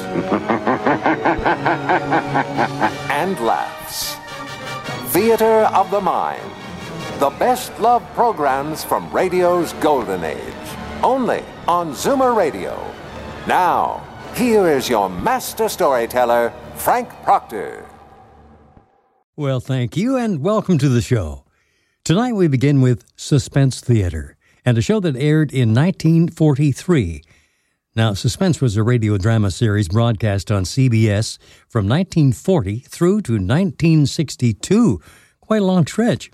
and laughs. Theater of the Mind. The best love programs from radio's golden age. Only on Zoomer Radio. Now, here is your master storyteller, Frank Proctor. Well, thank you, and welcome to the show. Tonight we begin with Suspense Theater, and a show that aired in 1943. Now, Suspense was a radio drama series broadcast on CBS from 1940 through to 1962. Quite a long stretch.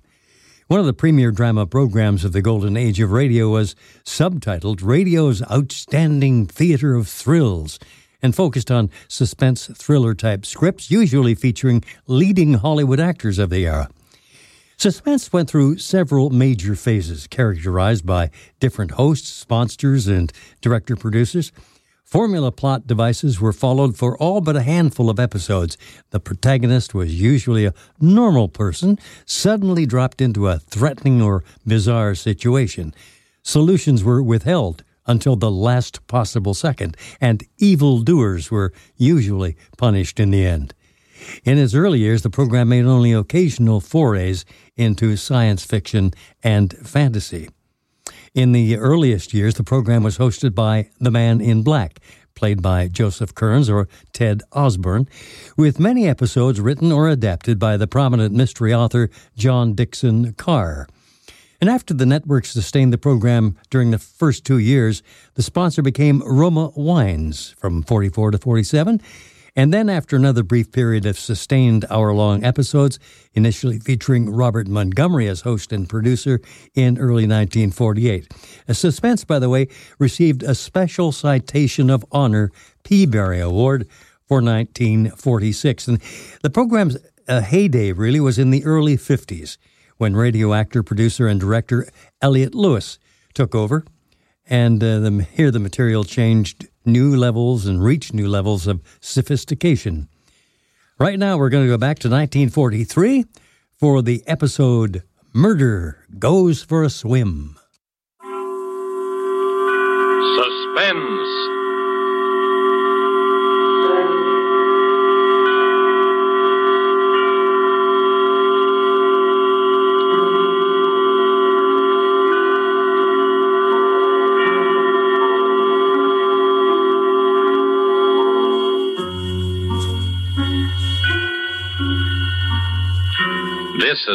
One of the premier drama programs of the golden age of radio was subtitled Radio's Outstanding Theater of Thrills and focused on suspense thriller type scripts, usually featuring leading Hollywood actors of the era. Suspense went through several major phases, characterized by different hosts, sponsors, and director producers. Formula plot devices were followed for all but a handful of episodes. The protagonist was usually a normal person, suddenly dropped into a threatening or bizarre situation. Solutions were withheld until the last possible second, and evildoers were usually punished in the end. In its early years, the program made only occasional forays into science fiction and fantasy. In the earliest years, the program was hosted by the Man in Black, played by Joseph Kearns or Ted Osborne, with many episodes written or adapted by the prominent mystery author John Dickson Carr. And after the network sustained the program during the first two years, the sponsor became Roma Wines from 44 to 47 and then, after another brief period of sustained hour long episodes, initially featuring Robert Montgomery as host and producer in early 1948. A suspense, by the way, received a special citation of honor Peabody Award for 1946. And the program's uh, heyday really was in the early 50s when radio actor, producer, and director Elliott Lewis took over. And uh, the, here the material changed new levels and reach new levels of sophistication. Right now, we're going to go back to 1943 for the episode Murder Goes for a Swim. Suspense.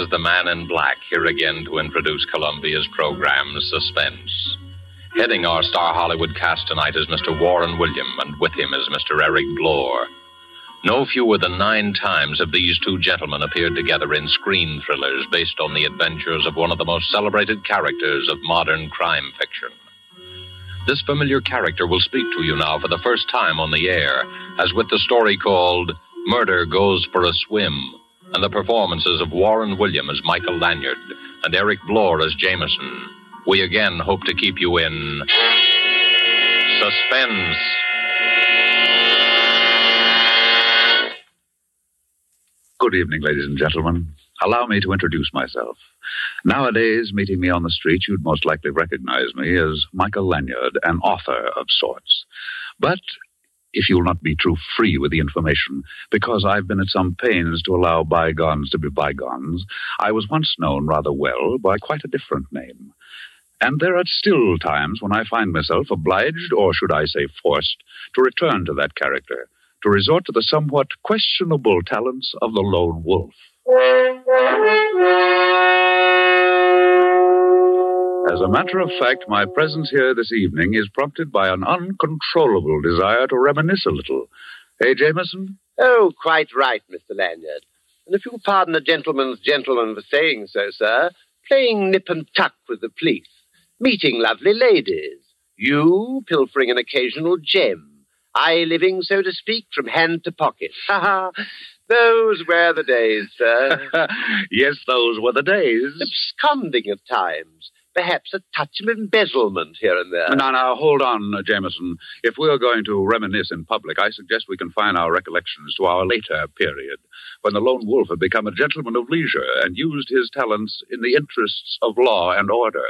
Is the man in black here again to introduce Columbia's program, Suspense. Heading our star Hollywood cast tonight is Mr. Warren William, and with him is Mr. Eric Blore. No fewer than nine times have these two gentlemen appeared together in screen thrillers based on the adventures of one of the most celebrated characters of modern crime fiction. This familiar character will speak to you now for the first time on the air, as with the story called Murder Goes for a Swim and the performances of Warren William as Michael Lanyard and Eric Blore as Jameson, we again hope to keep you in suspense. Good evening, ladies and gentlemen. Allow me to introduce myself. Nowadays, meeting me on the street, you'd most likely recognize me as Michael Lanyard, an author of sorts. But if you'll not be too free with the information, because I've been at some pains to allow bygones to be bygones, I was once known rather well by quite a different name. And there are still times when I find myself obliged, or should I say forced, to return to that character, to resort to the somewhat questionable talents of the lone wolf. As a matter of fact, my presence here this evening is prompted by an uncontrollable desire to reminisce a little. Hey, Jameson? Oh, quite right, Mr. Lanyard. And if you'll pardon a gentleman's gentleman for saying so, sir, playing nip and tuck with the police, meeting lovely ladies, you pilfering an occasional gem, I living, so to speak, from hand to pocket. Ha ha! Those were the days, sir. yes, those were the days. Absconding at times. Perhaps a touch of embezzlement here and there. Now, now, hold on, Jameson. If we're going to reminisce in public, I suggest we confine our recollections to our later period, when the lone wolf had become a gentleman of leisure and used his talents in the interests of law and order.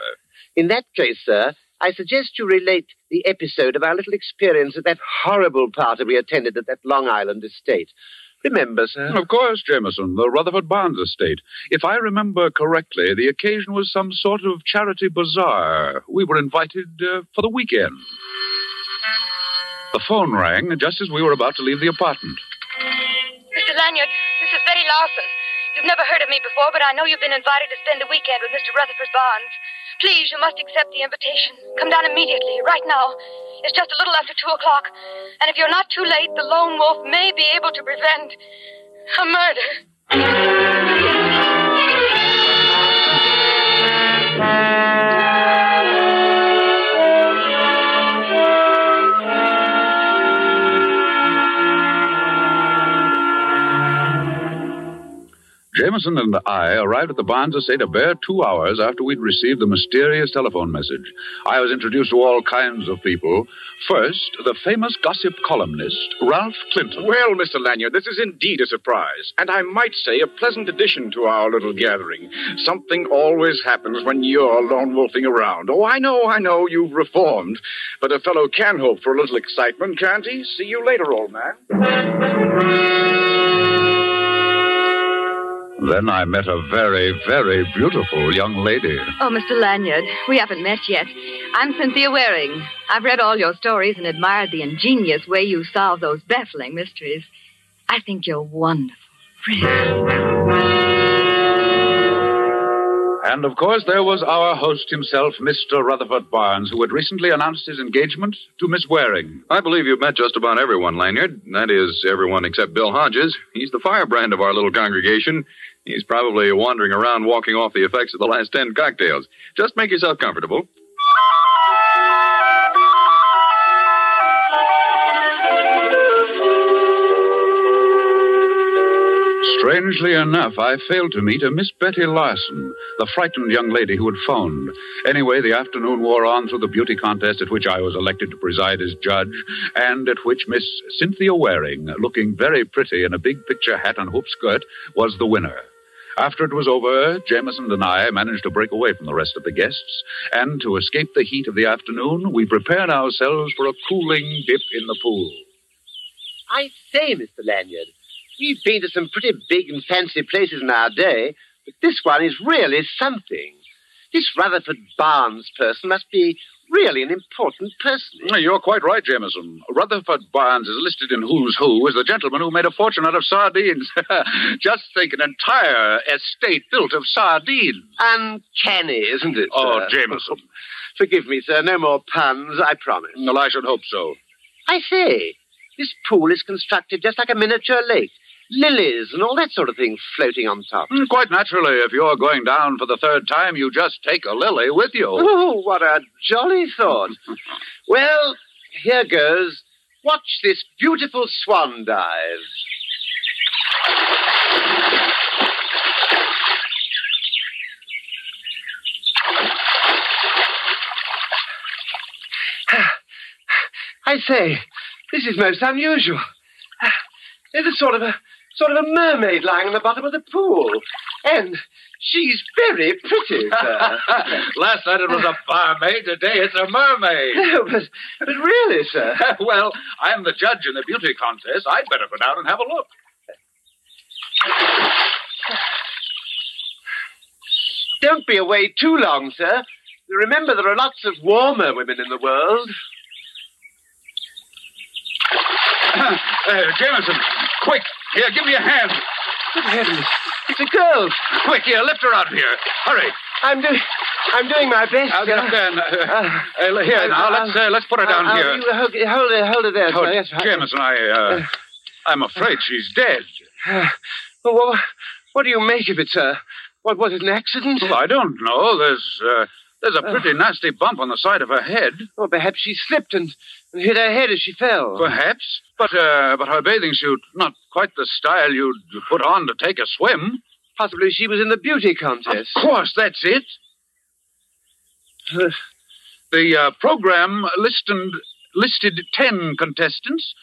In that case, sir, I suggest you relate the episode of our little experience at that horrible party we attended at that Long Island estate. Remember, sir? Of course, Jameson, the Rutherford Barnes estate. If I remember correctly, the occasion was some sort of charity bazaar. We were invited uh, for the weekend. The phone rang just as we were about to leave the apartment. Mr. Lanyard, this is Betty Larson. You've never heard of me before, but I know you've been invited to spend the weekend with Mr. Rutherford Barnes. Please, you must accept the invitation. Come down immediately, right now. It's just a little after two o'clock. And if you're not too late, the lone wolf may be able to prevent a murder. Jameson and I arrived at the Barnes estate a bare two hours after we'd received the mysterious telephone message. I was introduced to all kinds of people. First, the famous gossip columnist, Ralph Clinton. Well, Mr. Lanyard, this is indeed a surprise, and I might say a pleasant addition to our little gathering. Something always happens when you're lone wolfing around. Oh, I know, I know, you've reformed, but a fellow can hope for a little excitement, can't he? See you later, old man. Then I met a very, very beautiful young lady. Oh, Mr. Lanyard, we haven't met yet. I'm Cynthia Waring. I've read all your stories and admired the ingenious way you solve those baffling mysteries. I think you're wonderful. And of course, there was our host himself, Mr. Rutherford Barnes, who had recently announced his engagement to Miss Waring. I believe you've met just about everyone, Lanyard. That is, everyone except Bill Hodges. He's the firebrand of our little congregation. He's probably wandering around walking off the effects of the last ten cocktails. Just make yourself comfortable. Strangely enough, I failed to meet a Miss Betty Larson, the frightened young lady who had phoned. Anyway, the afternoon wore on through the beauty contest at which I was elected to preside as judge, and at which Miss Cynthia Waring, looking very pretty in a big picture hat and hoop skirt, was the winner. After it was over, Jameson and I managed to break away from the rest of the guests, and to escape the heat of the afternoon, we prepared ourselves for a cooling dip in the pool. I say, Mr. Lanyard, we've been to some pretty big and fancy places in our day, but this one is really something. This Rutherford Barnes person must be really an important person. Mm, you're quite right, Jameson. Rutherford Barnes is listed in Who's Who as the gentleman who made a fortune out of sardines. Just think, an entire estate built of sardines. Uncanny, isn't it? Oh, sir? Jameson. Forgive me, sir. No more puns, I promise. Well, I should hope so. I say, this pool is constructed just like a miniature lake lilies and all that sort of thing floating on top. Mm, quite naturally, if you're going down for the third time, you just take a lily with you. Oh, what a jolly thought. well, here goes. Watch this beautiful swan dive. I say, this is most unusual. There's a sort of a sort of a mermaid lying in the bottom of the pool. And she's very pretty, sir. Last night it was a barmaid. Today it's a mermaid. No, but, but really, sir. well, I'm the judge in the beauty contest. I'd better go down and have a look. Don't be away too long, sir. Remember, there are lots of warmer women in the world. uh, Jameson, quick! Here, give me a hand. Good heavens. It's a girl. Quick, here, lift her out of here. Hurry. I'm doing. I'm doing my best. I'll get up there. Uh, uh, here, now, let's, uh, let's put her down here. You hold, hold her, hold her there, oh, sir. Yes. Jameson, I, uh, I'm afraid she's dead. well, what, what do you make of it, sir? What was it, an accident? Well, I don't know. There's, uh, There's a pretty nasty bump on the side of her head. Or perhaps she slipped and, and hit her head as she fell. Perhaps. But, uh, but her bathing suit, not quite the style you'd put on to take a swim. Possibly she was in the beauty contest. Of course, that's it. Uh, the uh, program listed, listed ten contestants,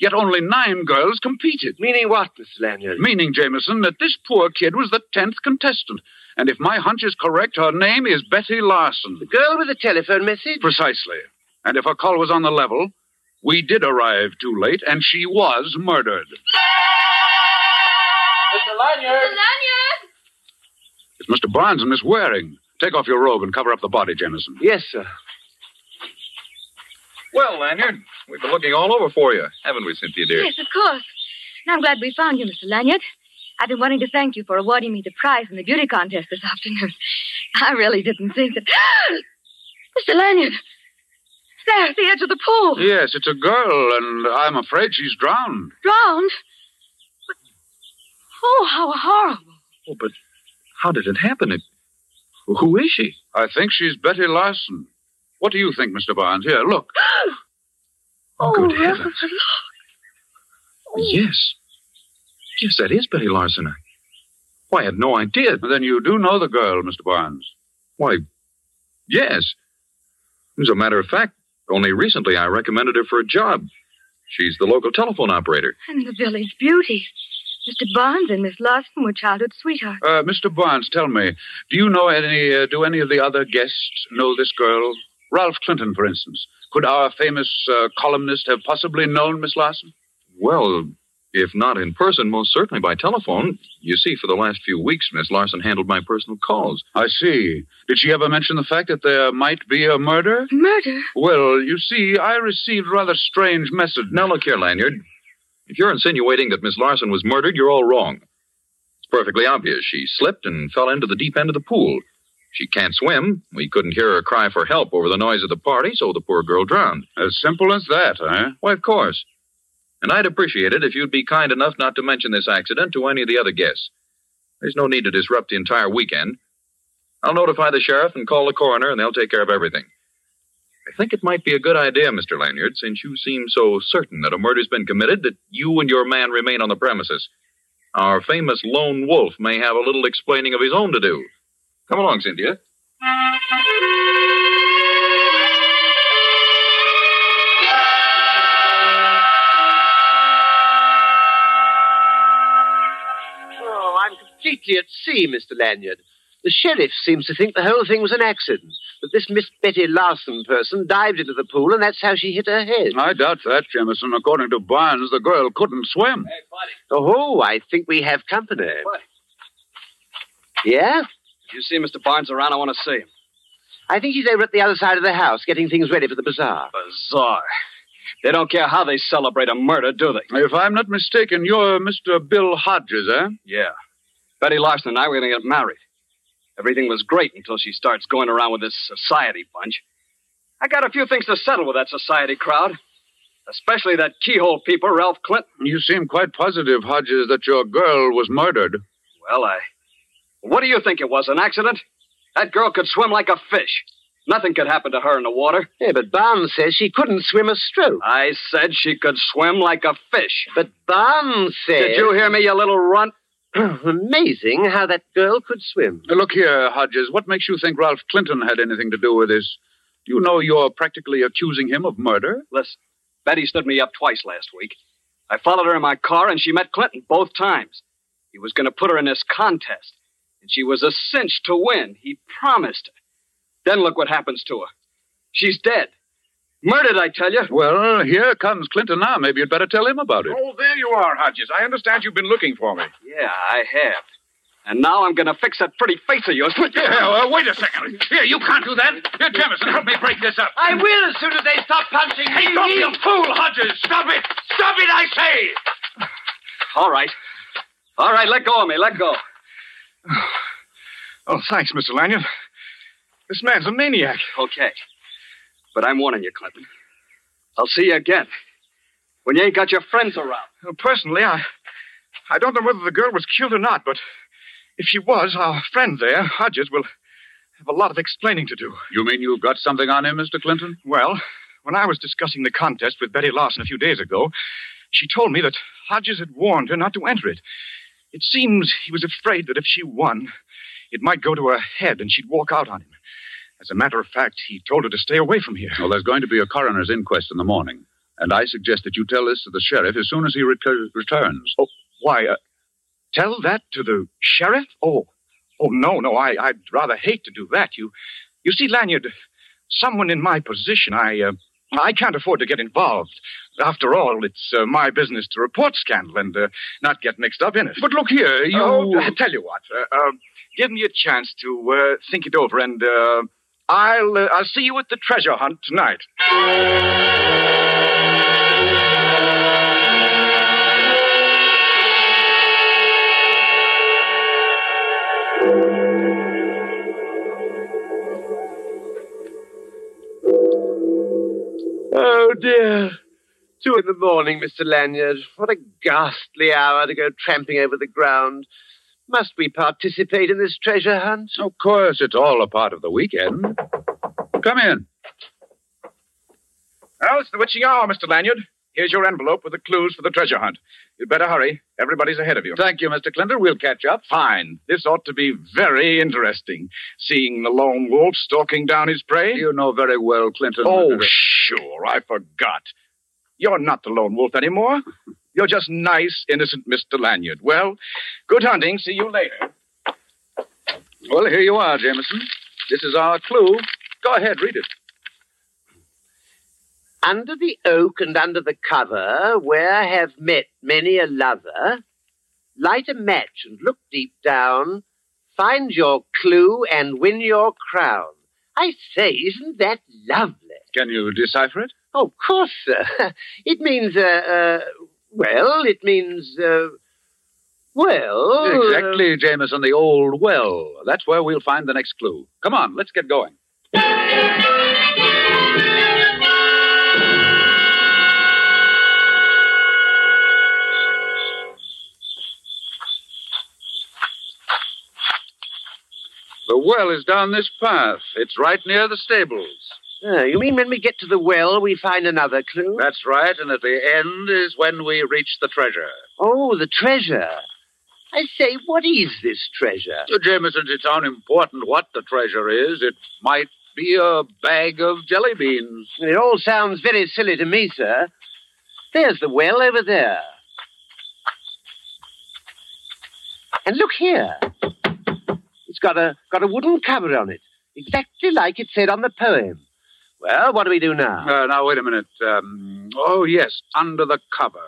yet only nine girls competed. Meaning what, Mr. Lanyard? Meaning, Jameson, that this poor kid was the tenth contestant. And if my hunch is correct, her name is Betty Larson. The girl with the telephone message? Precisely. And if her call was on the level, we did arrive too late, and she was murdered. Mr. Lanyard! Mr. Lanyard! It's Mr. Barnes and Miss Waring. Take off your robe and cover up the body, Jameson. Yes, sir. Well, Lanyard, we've been looking all over for you, haven't we, Cynthia, dear? Yes, of course. And I'm glad we found you, Mr. Lanyard. I've been wanting to thank you for awarding me the prize in the beauty contest this afternoon. I really didn't think that. Mr. Lanyard! There, at the edge of the pool. Yes, it's a girl, and I'm afraid she's drowned. Drowned? But- Oh, how horrible. Oh, but how did it happen? It, who is she? I think she's Betty Larson. What do you think, Mr. Barnes? Here, look. Oh, good Rutherford, heavens. look. Oh. Yes. Yes, that is Betty Larson. I, why, I had no idea. Then you do know the girl, Mr. Barnes. Why, yes. As a matter of fact, only recently I recommended her for a job. She's the local telephone operator. And the village beauty. Mr. Barnes and Miss Larson were childhood sweethearts. Uh, Mr. Barnes, tell me, do you know any, uh, do any of the other guests know this girl? Ralph Clinton, for instance. Could our famous uh, columnist have possibly known Miss Larson? Well, if not in person, most certainly by telephone. You see, for the last few weeks, Miss Larson handled my personal calls. I see. Did she ever mention the fact that there might be a murder? Murder? Well, you see, I received rather strange message. Now, look here, Lanyard. If you're insinuating that Miss Larson was murdered, you're all wrong. It's perfectly obvious. She slipped and fell into the deep end of the pool. She can't swim. We couldn't hear her cry for help over the noise of the party, so the poor girl drowned. As simple as that, eh? Why, of course. And I'd appreciate it if you'd be kind enough not to mention this accident to any of the other guests. There's no need to disrupt the entire weekend. I'll notify the sheriff and call the coroner, and they'll take care of everything. I think it might be a good idea, Mr. Lanyard, since you seem so certain that a murder's been committed, that you and your man remain on the premises. Our famous lone wolf may have a little explaining of his own to do. Come along, Cynthia. Completely at sea, Mr. Lanyard. The sheriff seems to think the whole thing was an accident. That this Miss Betty Larson person dived into the pool and that's how she hit her head. I doubt that, Jameson. According to Barnes, the girl couldn't swim. Hey, Oh, I think we have company. Yeah? If you see Mr. Barnes around, I want to see him. I think he's over at the other side of the house getting things ready for the bazaar. Bazaar? They don't care how they celebrate a murder, do they? If I'm not mistaken, you're Mr. Bill Hodges, eh? Yeah. Betty Larson and I were going to get married. Everything was great until she starts going around with this society bunch. I got a few things to settle with that society crowd. Especially that keyhole peeper, Ralph Clinton. You seem quite positive, Hodges, that your girl was murdered. Well, I. What do you think it was? An accident? That girl could swim like a fish. Nothing could happen to her in the water. Yeah, but Barnes says she couldn't swim a stroke. I said she could swim like a fish. But Barnes says. Did you hear me, you little runt? Amazing how that girl could swim. Look here, Hodges. What makes you think Ralph Clinton had anything to do with this? Do you know you're practically accusing him of murder? Listen, Betty stood me up twice last week. I followed her in my car, and she met Clinton both times. He was going to put her in this contest, and she was a cinch to win. He promised her. Then look what happens to her. She's dead. Murdered, I tell you. Well, here comes Clinton now. Maybe you'd better tell him about it. Oh, there you are, Hodges. I understand you've been looking for me. Yeah, I have. And now I'm going to fix that pretty face of yours. Yeah, well, wait a second. Here, you can't do that. Here, Jameson, help me break this up. I will as soon as they stop punching Hey, me. don't be a fool, Hodges. Stop it. Stop it, I say. All right. All right, let go of me. Let go. Oh, thanks, Mr. Lanyard. This man's a maniac. Okay. But I'm warning you, Clinton. I'll see you again. When you ain't got your friends around. Well, personally, I, I don't know whether the girl was killed or not, but if she was, our friend there, Hodges, will, have a lot of explaining to do. You mean you've got something on him, Mr. Clinton? Well, when I was discussing the contest with Betty Larson a few days ago, she told me that Hodges had warned her not to enter it. It seems he was afraid that if she won, it might go to her head and she'd walk out on him. As a matter of fact, he told her to stay away from here. Well, there's going to be a coroner's inquest in the morning, and I suggest that you tell this to the sheriff as soon as he returns. Oh, why? Uh, tell that to the sheriff? Oh, oh no, no. I, I'd rather hate to do that. You, you see, Lanyard, someone in my position, I, uh, I can't afford to get involved. After all, it's uh, my business to report scandal and uh, not get mixed up in it. But look here, you. Oh, I tell you what. Uh, uh, give me a chance to uh, think it over, and uh, I'll uh, I'll see you at the treasure hunt tonight. Oh, dear. Two in the morning, Mr. Lanyard. What a ghastly hour to go tramping over the ground. Must we participate in this treasure hunt? Of course, it's all a part of the weekend. Come in. Well, it's the witching hour, Mr. Lanyard. Here's your envelope with the clues for the treasure hunt. You'd better hurry. Everybody's ahead of you. Thank you, Mr. Clinton. We'll catch up. Fine. This ought to be very interesting. Seeing the lone wolf stalking down his prey. You know very well, Clinton. Oh, sure. I forgot. You're not the lone wolf anymore. You're just nice, innocent Mr. Lanyard. Well, good hunting. See you later. Well, here you are, Jameson. This is our clue. Go ahead, read it. Under the oak and under the cover, where I have met many a lover, light a match and look deep down, find your clue and win your crown. I say, isn't that lovely? Can you decipher it? Oh, of course, sir. It means, uh, uh, well, it means, uh, well. Exactly, Jameson, the old well. That's where we'll find the next clue. Come on, let's get going. The well is down this path. It's right near the stables. Uh, you mean when we get to the well, we find another clue? That's right, and at the end is when we reach the treasure. Oh, the treasure. I say, what is this treasure? Uh, Jameson, it's unimportant what the treasure is. It might be a bag of jelly beans. It all sounds very silly to me, sir. There's the well over there. And look here. It's got a got a wooden cover on it, exactly like it said on the poem. Well, what do we do now? Uh, now, wait a minute. Um, oh, yes, under the cover.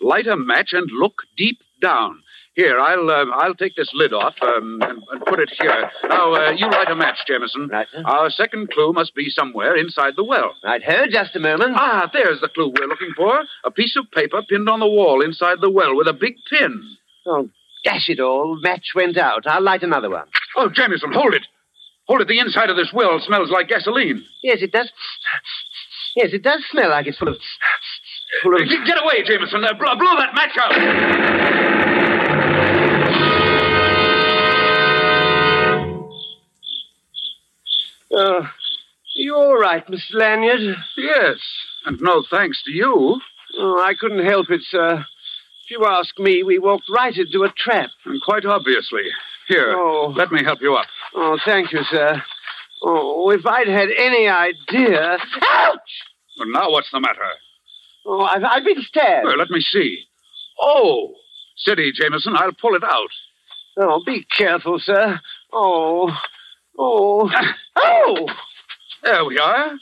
Light a match and look deep down. Here, I'll uh, I'll take this lid off um, and, and put it here. Now, uh, you light a match, Jameson. Right, sir. Our second clue must be somewhere inside the well. Right, ho, just a moment. Ah, there's the clue we're looking for. A piece of paper pinned on the wall inside the well with a big pin. Oh, dash it all. Match went out. I'll light another one. Oh, Jameson, hold it. Hold it. The inside of this well smells like gasoline. Yes, it does. Yes, it does smell like it's full of. full of. Get away, Jameson. Uh, blow, blow that match out. Oh, are you all right, Mr. Lanyard? Yes, and no thanks to you. Oh, I couldn't help it, sir. If you ask me, we walked right into a trap. And quite obviously. Here, Oh. let me help you up. Oh, thank you, sir. Oh, if I'd had any idea. Ouch! Well, now what's the matter? Oh, I've, I've been stabbed. Well, let me see. Oh! Steady, Jameson. I'll pull it out. Oh, be careful, sir. Oh, oh, oh! There we are.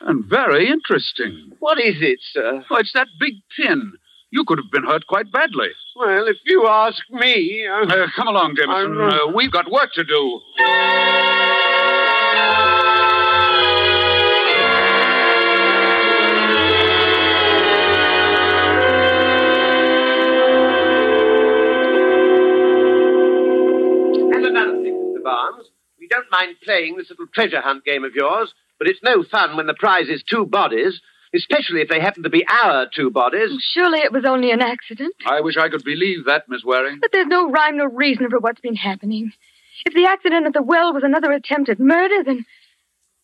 And very interesting. What is it, sir? Oh, it's that big pin. You could have been hurt quite badly. Well, if you ask me. Uh, Uh, come along, Jameson. Uh, Uh, we've got work to do. and another thing, Mr. Barnes. We don't mind playing this little treasure hunt game of yours, but it's no fun when the prize is two bodies, especially if they happen to be our two bodies. Oh, surely it was only an accident. I wish I could believe that, Miss Waring. But there's no rhyme nor reason for what's been happening. If the accident at the well was another attempt at murder, then.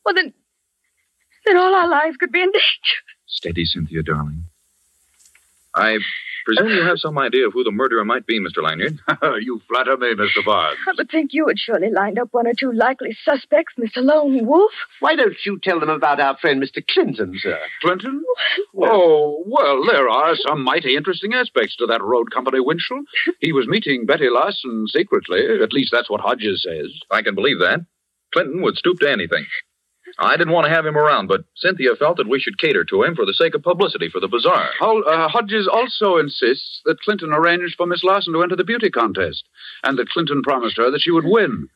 Well, then. Then all our lives could be in danger. Steady, Cynthia, darling. I presume you have some idea of who the murderer might be, Mr. Lanyard. you flatter me, Mr. Barnes. I would think you had surely lined up one or two likely suspects, Mr. Lone Wolf. Why don't you tell them about our friend Mr. Clinton, sir? Clinton? Oh, well, there are some mighty interesting aspects to that road company, Winchell. He was meeting Betty Larson secretly. At least that's what Hodges says. I can believe that. Clinton would stoop to anything. I didn't want to have him around, but Cynthia felt that we should cater to him for the sake of publicity for the bazaar. Hol- uh, Hodges also insists that Clinton arranged for Miss Larson to enter the beauty contest, and that Clinton promised her that she would win.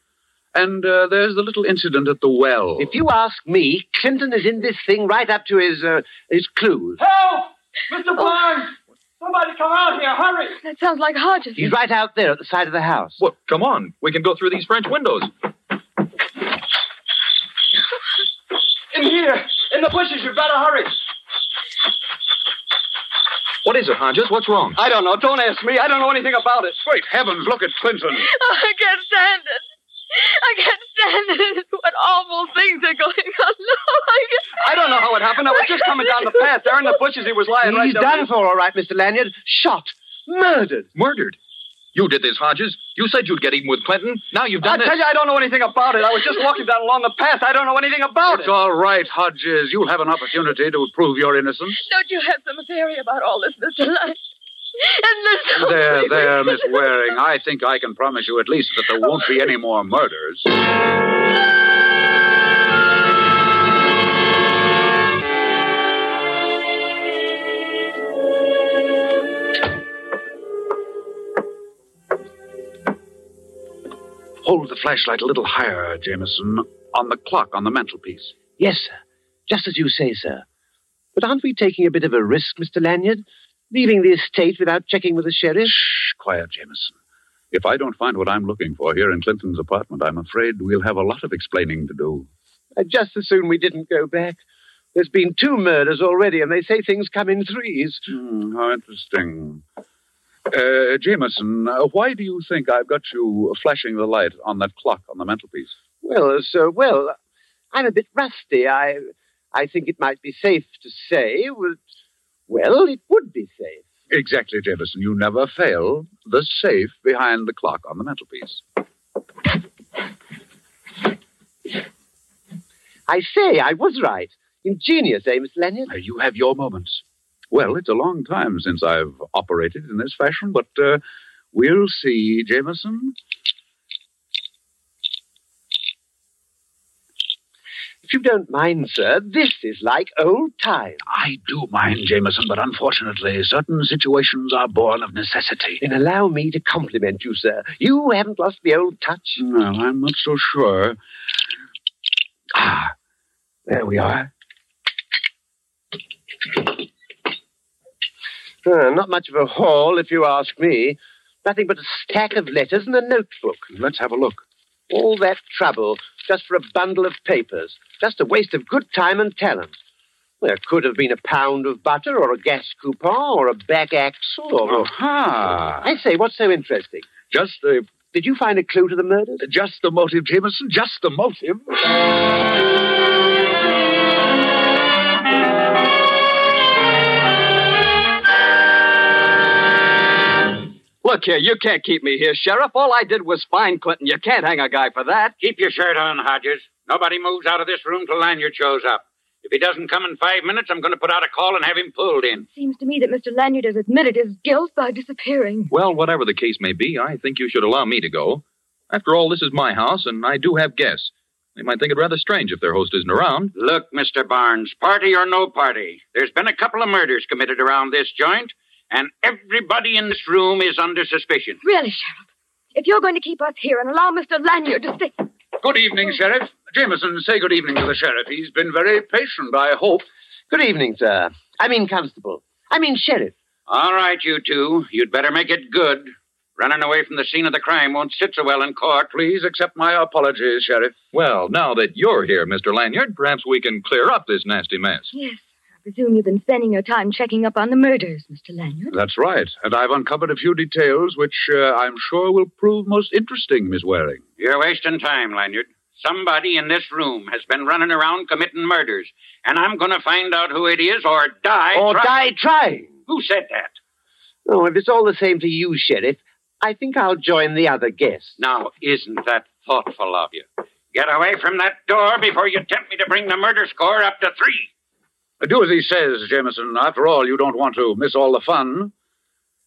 And uh, there's the little incident at the well. If you ask me, Clinton is in this thing right up to his uh, his clues. Help! Mr. Barnes! Somebody come out here, hurry! That sounds like Hodges. He's right out there at the side of the house. Well, come on. We can go through these French windows. In here! In the bushes, you better hurry! What is it, Hodges? What's wrong? I don't know. Don't ask me. I don't know anything about it. Great heavens, look at Clinton. Oh, I can't stand it. I can't stand it. What awful things are going on. No, I can't. I don't know how it happened. I was just coming down the path. There in the bushes, he was lying right He's there. done for, all right, Mr. Lanyard. Shot. Murdered. Murdered. You did this, Hodges. You said you'd get even with Clinton. Now you've I done I tell you, I don't know anything about it. I was just walking down along the path. I don't know anything about It's it. all right, Hodges. You'll have an opportunity to prove your innocence. Don't you have some theory about all this, Mr. Lyon? And this There, there, Miss Waring. I think I can promise you at least that there won't be any more murders. Hold the flashlight a little higher, Jameson, on the clock on the mantelpiece. Yes, sir. Just as you say, sir. But aren't we taking a bit of a risk, Mr. Lanyard? Leaving the estate without checking with the sheriff? Shh, quiet, Jameson. If I don't find what I'm looking for here in Clinton's apartment, I'm afraid we'll have a lot of explaining to do. I'd just as soon we didn't go back. There's been two murders already, and they say things come in threes. Hmm, how interesting. Uh, Jameson, uh, why do you think I've got you flashing the light on that clock on the mantelpiece? Well, sir, well, I'm a bit rusty. I, I think it might be safe to say, well, well, it would be safe. Exactly, Jameson. You never fail. The safe behind the clock on the mantelpiece. I say, I was right. Ingenious, eh, Mr. Lanyard? Uh, you have your moments. Well, it's a long time since I've operated in this fashion, but uh, we'll see, Jameson. If you don't mind, sir, this is like old times. I do mind, Jameson, but unfortunately, certain situations are born of necessity. Then allow me to compliment you, sir. You haven't lost the old touch. Well, I'm not so sure. Ah, there we are. Uh, not much of a haul, if you ask me. Nothing but a stack of letters and a notebook. Let's have a look. All that trouble just for a bundle of papers. Just a waste of good time and talent. There could have been a pound of butter or a gas coupon or a back axle or... Aha! I say, what's so interesting? Just the Did you find a clue to the murders? just the motive, Jameson. Just the motive. Look here, you can't keep me here, Sheriff. All I did was find Clinton. You can't hang a guy for that. Keep your shirt on, Hodges. Nobody moves out of this room till Lanyard shows up. If he doesn't come in five minutes, I'm going to put out a call and have him pulled in. Seems to me that Mr. Lanyard has admitted his guilt by disappearing. Well, whatever the case may be, I think you should allow me to go. After all, this is my house, and I do have guests. They might think it rather strange if their host isn't around. Look, Mr. Barnes, party or no party, there's been a couple of murders committed around this joint, and everybody in this room is under suspicion. Really, Sheriff, if you're going to keep us here and allow Mr. Lanyard to stay. Good evening, Sheriff. Jameson, say good evening to the sheriff. He's been very patient, I hope. Good evening, sir. I mean, Constable. I mean, Sheriff. All right, you two, you'd better make it good. Running away from the scene of the crime won't sit so well in court. Please accept my apologies, Sheriff. Well, now that you're here, Mr. Lanyard, perhaps we can clear up this nasty mess. Yes, presume you've been spending your time checking up on the murders, Mr. Lanyard. That's right. And I've uncovered a few details which uh, I'm sure will prove most interesting, Miss Waring. You're wasting time, Lanyard. Somebody in this room has been running around committing murders, and I'm going to find out who it is or die. Or try- die trying. Who said that? Oh, if it's all the same to you, Sheriff, I think I'll join the other guests. Now, isn't that thoughtful of you? Get away from that door before you tempt me to bring the murder score up to three. Do as he says, Jameson. After all, you don't want to miss all the fun.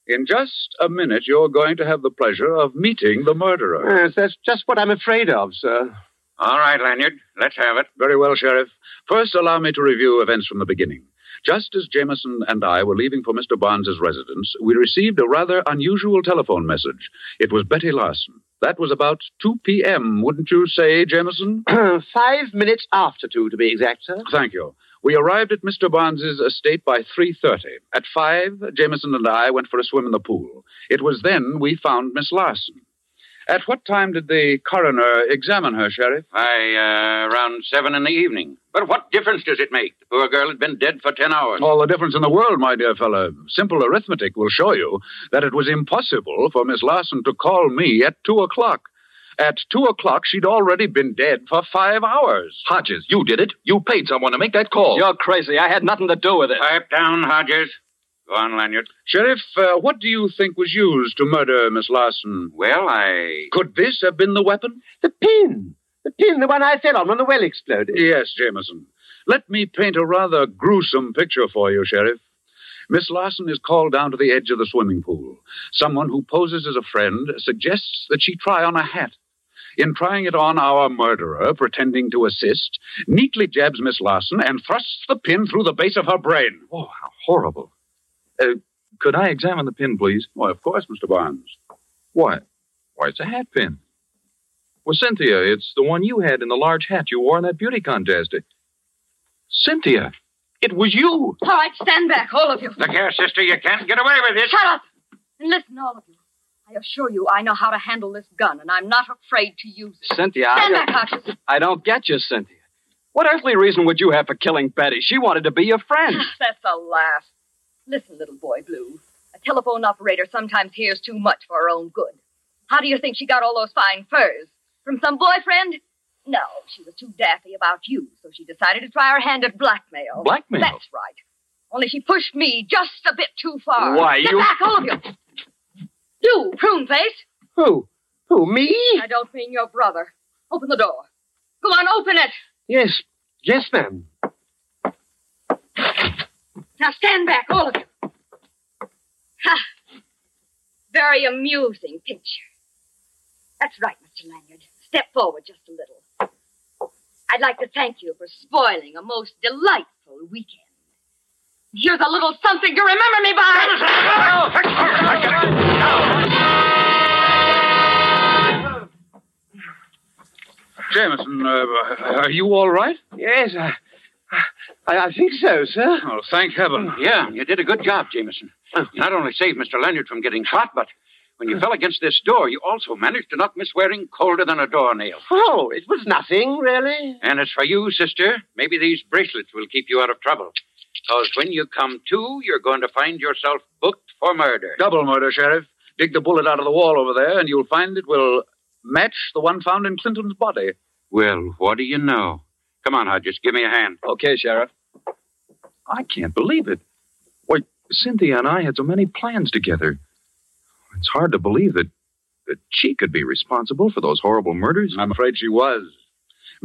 In just a minute, you're going to have the pleasure of meeting the murderer. Yes, that's just what I'm afraid of, sir. All right, Lanyard, let's have it. Very well, Sheriff. First, allow me to review events from the beginning. Just as Jameson and I were leaving for Mr. Barnes's residence, we received a rather unusual telephone message. It was Betty Larson. That was about 2 p.m., wouldn't you say, Jameson? Five minutes after two, to be exact, sir. Thank you. We arrived at Mr. Barnes's estate by 3.30. At 5, Jameson and I went for a swim in the pool. It was then we found Miss Larson. At what time did the coroner examine her, Sheriff? I, uh, around seven in the evening. But what difference does it make? The poor girl had been dead for ten hours. All the difference in the world, my dear fellow. Simple arithmetic will show you that it was impossible for Miss Larson to call me at 2 o'clock. At 2 o'clock, she'd already been dead for five hours. Hodges, you did it. You paid someone to make that call. You're crazy. I had nothing to do with it. Pipe down, Hodges. Go on, Lanyard. Sheriff, uh, what do you think was used to murder Miss Larson? Well, I. Could this have been the weapon? The pin. The pin, the one I fell on when the well exploded. Yes, Jameson. Let me paint a rather gruesome picture for you, Sheriff. Miss Larson is called down to the edge of the swimming pool. Someone who poses as a friend suggests that she try on a hat. In trying it on, our murderer, pretending to assist, neatly jabs Miss Larson and thrusts the pin through the base of her brain. Oh, how horrible. Uh, could I examine the pin, please? Why, of course, Mr. Barnes. Why? Why, it's a hat pin. Well, Cynthia, it's the one you had in the large hat you wore in that beauty contest. Cynthia, it was you. All right, stand back, all of you. Look here, sister, you can't get away with this. Shut up! And listen, all of you. I assure you I know how to handle this gun, and I'm not afraid to use it. Cynthia, Stand I, back, Hodges. I don't get you, Cynthia. What earthly reason would you have for killing Betty? She wanted to be your friend. Ah, that's a laugh. Listen, little boy blue. A telephone operator sometimes hears too much for her own good. How do you think she got all those fine furs? From some boyfriend? No, she was too daffy about you, so she decided to try her hand at blackmail. Blackmail? That's right. Only she pushed me just a bit too far. Why, Get you- back, all of you. You, prune face. Who? Who, me? I don't mean your brother. Open the door. Go on, open it. Yes. Yes, ma'am. Now stand back, all of you. Ha! Very amusing picture. That's right, Mr. Lanyard. Step forward just a little. I'd like to thank you for spoiling a most delightful weekend. Here's a little something to remember me by. Jameson, uh, are you all right? Yes, I, I, I think so, sir. Oh, thank heaven. Yeah, you did a good job, Jameson. You not only saved Mr. Lanyard from getting shot, but when you fell against this door, you also managed to knock Miss Waring colder than a doornail. Oh, it was nothing, really. And as for you, sister, maybe these bracelets will keep you out of trouble. Because when you come to, you're going to find yourself booked for murder. Double murder, Sheriff. Dig the bullet out of the wall over there, and you'll find it will match the one found in Clinton's body. Well, what do you know? Come on, Hodges, give me a hand. Okay, Sheriff. I can't believe it. Why, Cynthia and I had so many plans together. It's hard to believe that that she could be responsible for those horrible murders. I'm afraid she was.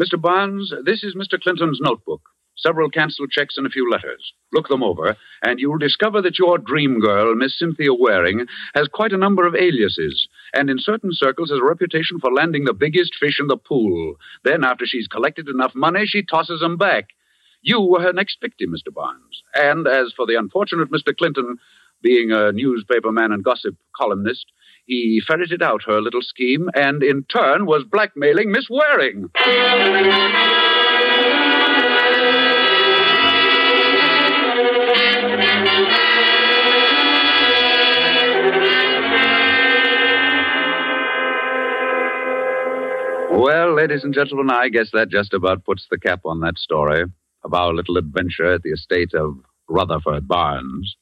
Mr. Barnes, this is Mr. Clinton's notebook. Several canceled checks and a few letters. Look them over, and you'll discover that your dream girl, Miss Cynthia Waring, has quite a number of aliases, and in certain circles has a reputation for landing the biggest fish in the pool. Then, after she's collected enough money, she tosses them back. You were her next victim, Mr. Barnes. And as for the unfortunate Mr. Clinton, being a newspaperman and gossip columnist, he ferreted out her little scheme and in turn was blackmailing Miss Waring. Well, ladies and gentlemen, I guess that just about puts the cap on that story. of our little adventure at the estate of Rutherford Barnes,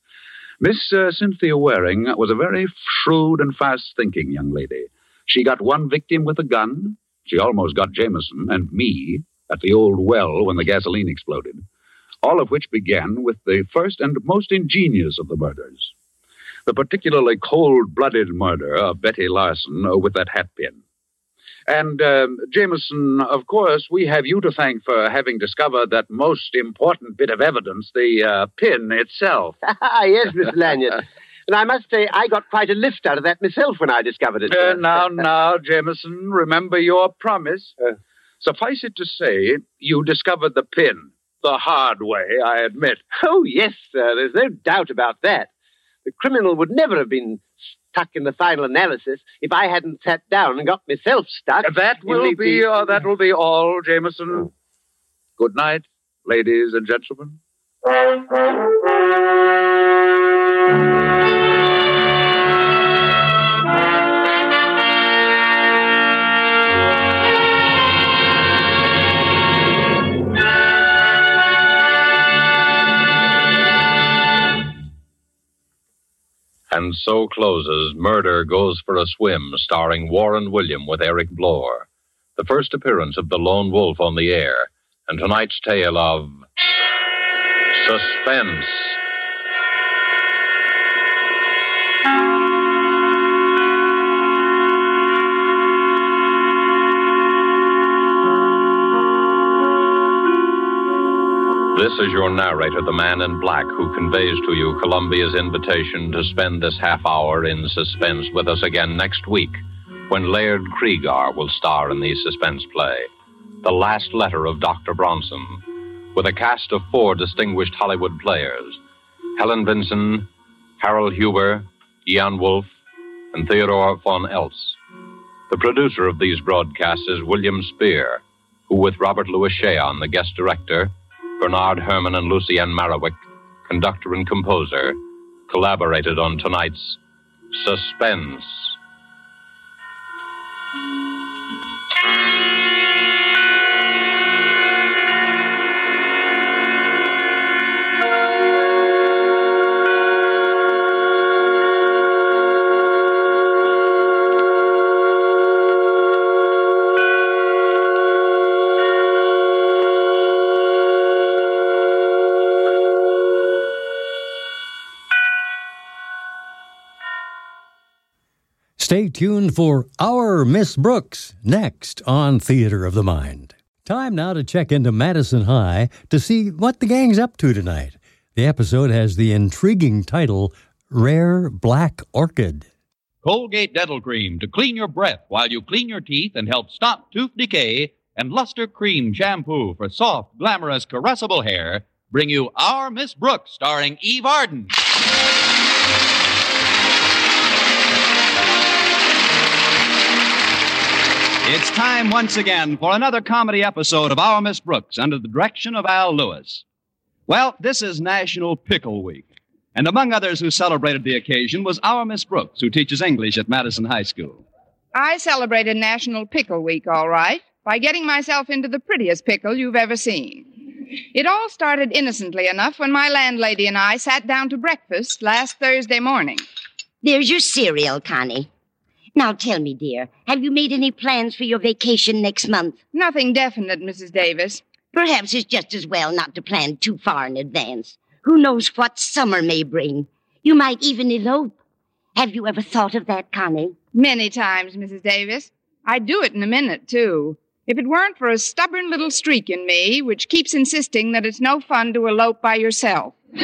Miss uh, Cynthia Waring was a very shrewd and fast thinking young lady. She got one victim with a gun. She almost got Jameson and me at the old well when the gasoline exploded. All of which began with the first and most ingenious of the murders the particularly cold blooded murder of Betty Larson with that hat pin. And, um, Jameson, of course, we have you to thank for having discovered that most important bit of evidence, the uh, pin itself. Ah, yes, Mr. Lanyard. And I must say, I got quite a lift out of that myself when I discovered it. Uh, now, now, Jameson, remember your promise. Uh, suffice it to say, you discovered the pin. The hard way, I admit. Oh, yes, sir. There's no doubt about that. The criminal would never have been stuck in the final analysis if I hadn't sat down and got myself stuck. That will be, uh, that will be all, Jameson. Good night, ladies and gentlemen. And so closes Murder Goes for a Swim, starring Warren William with Eric Blore. The first appearance of the lone wolf on the air, and tonight's tale of suspense. This is your narrator, the man in black, who conveys to you Columbia's invitation to spend this half hour in suspense with us again next week, when Laird Cregar will star in the suspense play, The Last Letter of Dr. Bronson, with a cast of four distinguished Hollywood players Helen Vinson, Harold Huber, Jan Wolf, and Theodore von Eltz. The producer of these broadcasts is William Spier, who, with Robert Louis Shayon, the guest director, Bernard Herrmann and Lucien Moraweck, conductor and composer, collaborated on tonight's Suspense. Stay tuned for Our Miss Brooks next on Theater of the Mind. Time now to check into Madison High to see what the gang's up to tonight. The episode has the intriguing title Rare Black Orchid. Colgate Dental Cream to clean your breath while you clean your teeth and help stop tooth decay, and Lustre-Creme Shampoo for soft, glamorous, caressable hair bring you Our Miss Brooks, starring Eve Arden. It's time once again for another comedy episode of Our Miss Brooks under the direction of Al Lewis. Well, this is National Pickle Week. And among others who celebrated the occasion was our Miss Brooks, who teaches English at Madison High School. I celebrated National Pickle Week, all right, by getting myself into the prettiest pickle you've ever seen. It all started innocently enough when my landlady and I sat down to breakfast last Thursday morning. There's your cereal, Connie. Now tell me, dear, have you made any plans for your vacation next month? Nothing definite, Mrs. Davis. Perhaps it's just as well not to plan too far in advance. Who knows what summer may bring? You might even elope. Have you ever thought of that, Connie? Many times, Mrs. Davis. I'd do it in a minute, too. If it weren't for a stubborn little streak in me, which keeps insisting that it's no fun to elope by yourself. oh,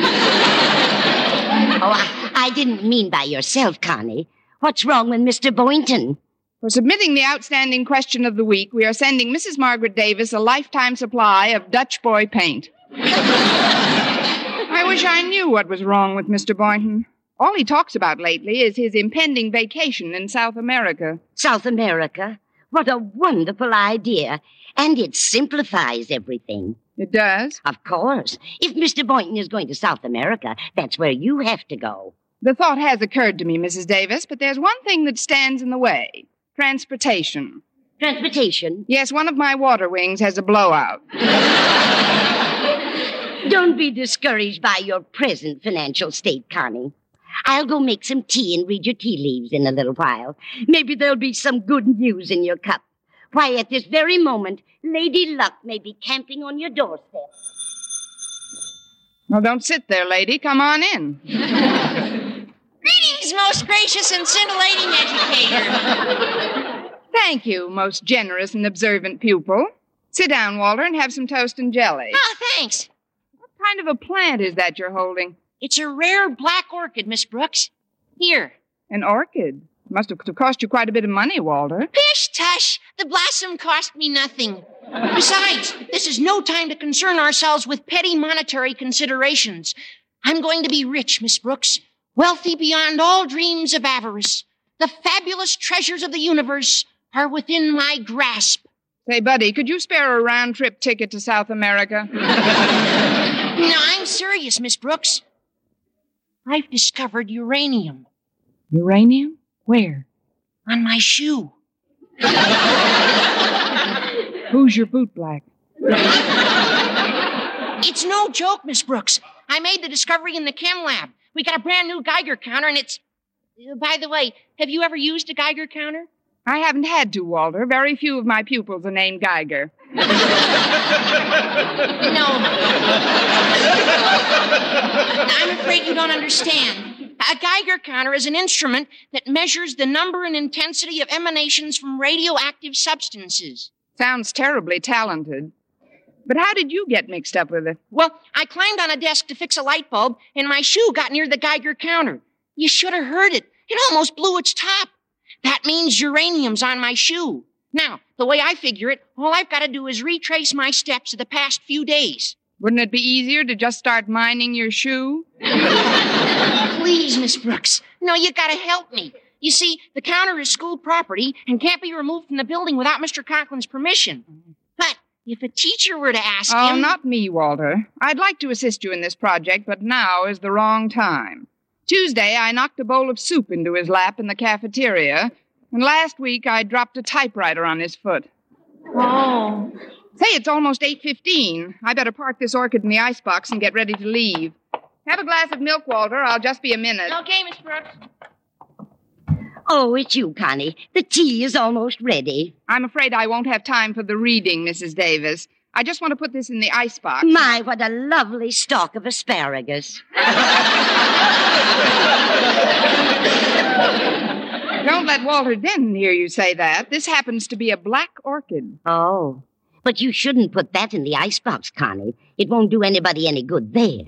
I, I didn't mean by yourself, Connie. What's wrong with Mr. Boynton? For submitting the outstanding question of the week, we are sending Mrs. Margaret Davis a lifetime supply of Dutch boy paint. I wish I knew what was wrong with Mr. Boynton. All he talks about lately is his impending vacation in South America. South America? What a wonderful idea. And it simplifies everything. It does? Of course. If Mr. Boynton is going to South America, that's where you have to go. The thought has occurred to me, Mrs. Davis, but there's one thing that stands in the way transportation. Transportation? Yes, one of my water wings has a blowout. Don't be discouraged by your present financial state, Connie. I'll go make some tea and read your tea leaves in a little while. Maybe there'll be some good news in your cup. Why, at this very moment, Lady Luck may be camping on your doorstep. Well, don't sit there, lady. Come on in. Most gracious and scintillating educator. Thank you, most generous and observant pupil. Sit down, Walter, and have some toast and jelly. Oh, thanks. What kind of a plant is that you're holding? It's a rare black orchid, Miss Brooks. Here. An orchid? Must have cost you quite a bit of money, Walter. Pish tush! The blossom cost me nothing. Besides, this is no time to concern ourselves with petty monetary considerations. I'm going to be rich, Miss Brooks. Wealthy beyond all dreams of avarice. The fabulous treasures of the universe are within my grasp. Say, buddy, could you spare a round trip ticket to South America? no, I'm serious, Miss Brooks. I've discovered uranium. Uranium? Where? On my shoe. Who's your boot black? It's no joke, Miss Brooks. I made the discovery in the chem lab. We got a brand new Geiger counter, and it's. By the way, have you ever used a Geiger counter? I haven't had to, Walter. Very few of my pupils are named Geiger. no. I'm afraid you don't understand. A Geiger counter is an instrument that measures the number and intensity of emanations from radioactive substances. Sounds terribly talented. But how did you get mixed up with it? Well, I climbed on a desk to fix a light bulb, and my shoe got near the Geiger counter. You should have heard it. It almost blew its top. That means uranium's on my shoe. Now, the way I figure it, all I've got to do is retrace my steps of the past few days. Wouldn't it be easier to just start mining your shoe? Please, Miss Brooks. No, you gotta help me. You see, the counter is school property and can't be removed from the building without Mr. Conklin's permission. If a teacher were to ask oh, him. not me, Walter. I'd like to assist you in this project, but now is the wrong time. Tuesday, I knocked a bowl of soup into his lap in the cafeteria, and last week I dropped a typewriter on his foot. Oh. Say, it's almost 8.15. I better park this orchid in the icebox and get ready to leave. Have a glass of milk, Walter. I'll just be a minute. Okay, Miss Brooks. Oh, it's you, Connie. The tea is almost ready. I'm afraid I won't have time for the reading, Mrs. Davis. I just want to put this in the icebox. My, what a lovely stalk of asparagus. Don't let Walter Denton hear you say that. This happens to be a black orchid. Oh. But you shouldn't put that in the icebox, Connie. It won't do anybody any good there.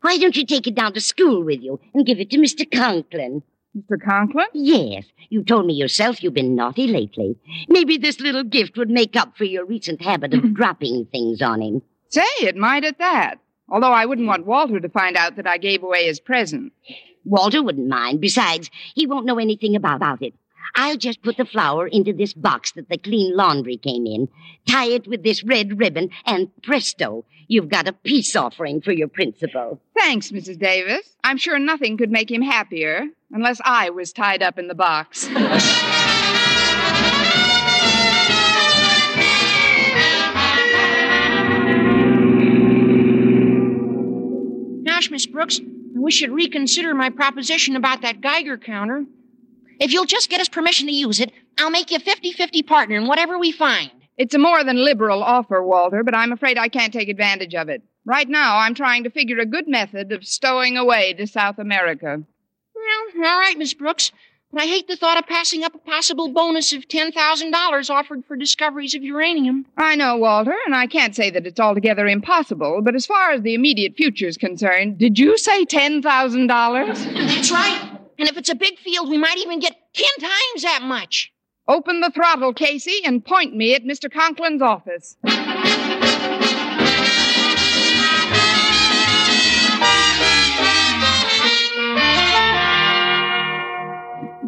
Why don't you take it down to school with you and give it to Mr. Conklin? Mr. Conklin? Yes. You told me yourself you've been naughty lately. Maybe this little gift would make up for your recent habit of dropping things on him. Say, it might at that. Although I wouldn't want Walter to find out that I gave away his present. Walter wouldn't mind. Besides, he won't know anything about it. I'll just put the flower into this box that the clean laundry came in, tie it with this red ribbon, and presto, you've got a peace offering for your principal. Thanks, Mrs. Davis. I'm sure nothing could make him happier unless I was tied up in the box. Gosh, Miss Brooks, I wish you'd reconsider my proposition about that Geiger counter. If you'll just get us permission to use it, I'll make you 50 50 partner in whatever we find. It's a more than liberal offer, Walter, but I'm afraid I can't take advantage of it. Right now, I'm trying to figure a good method of stowing away to South America. Well, all right, Miss Brooks. But I hate the thought of passing up a possible bonus of $10,000 offered for discoveries of uranium. I know, Walter, and I can't say that it's altogether impossible, but as far as the immediate future is concerned, did you say $10,000? That's right. And if it's a big field, we might even get 10 times that much. Open the throttle, Casey, and point me at Mr. Conklin's office.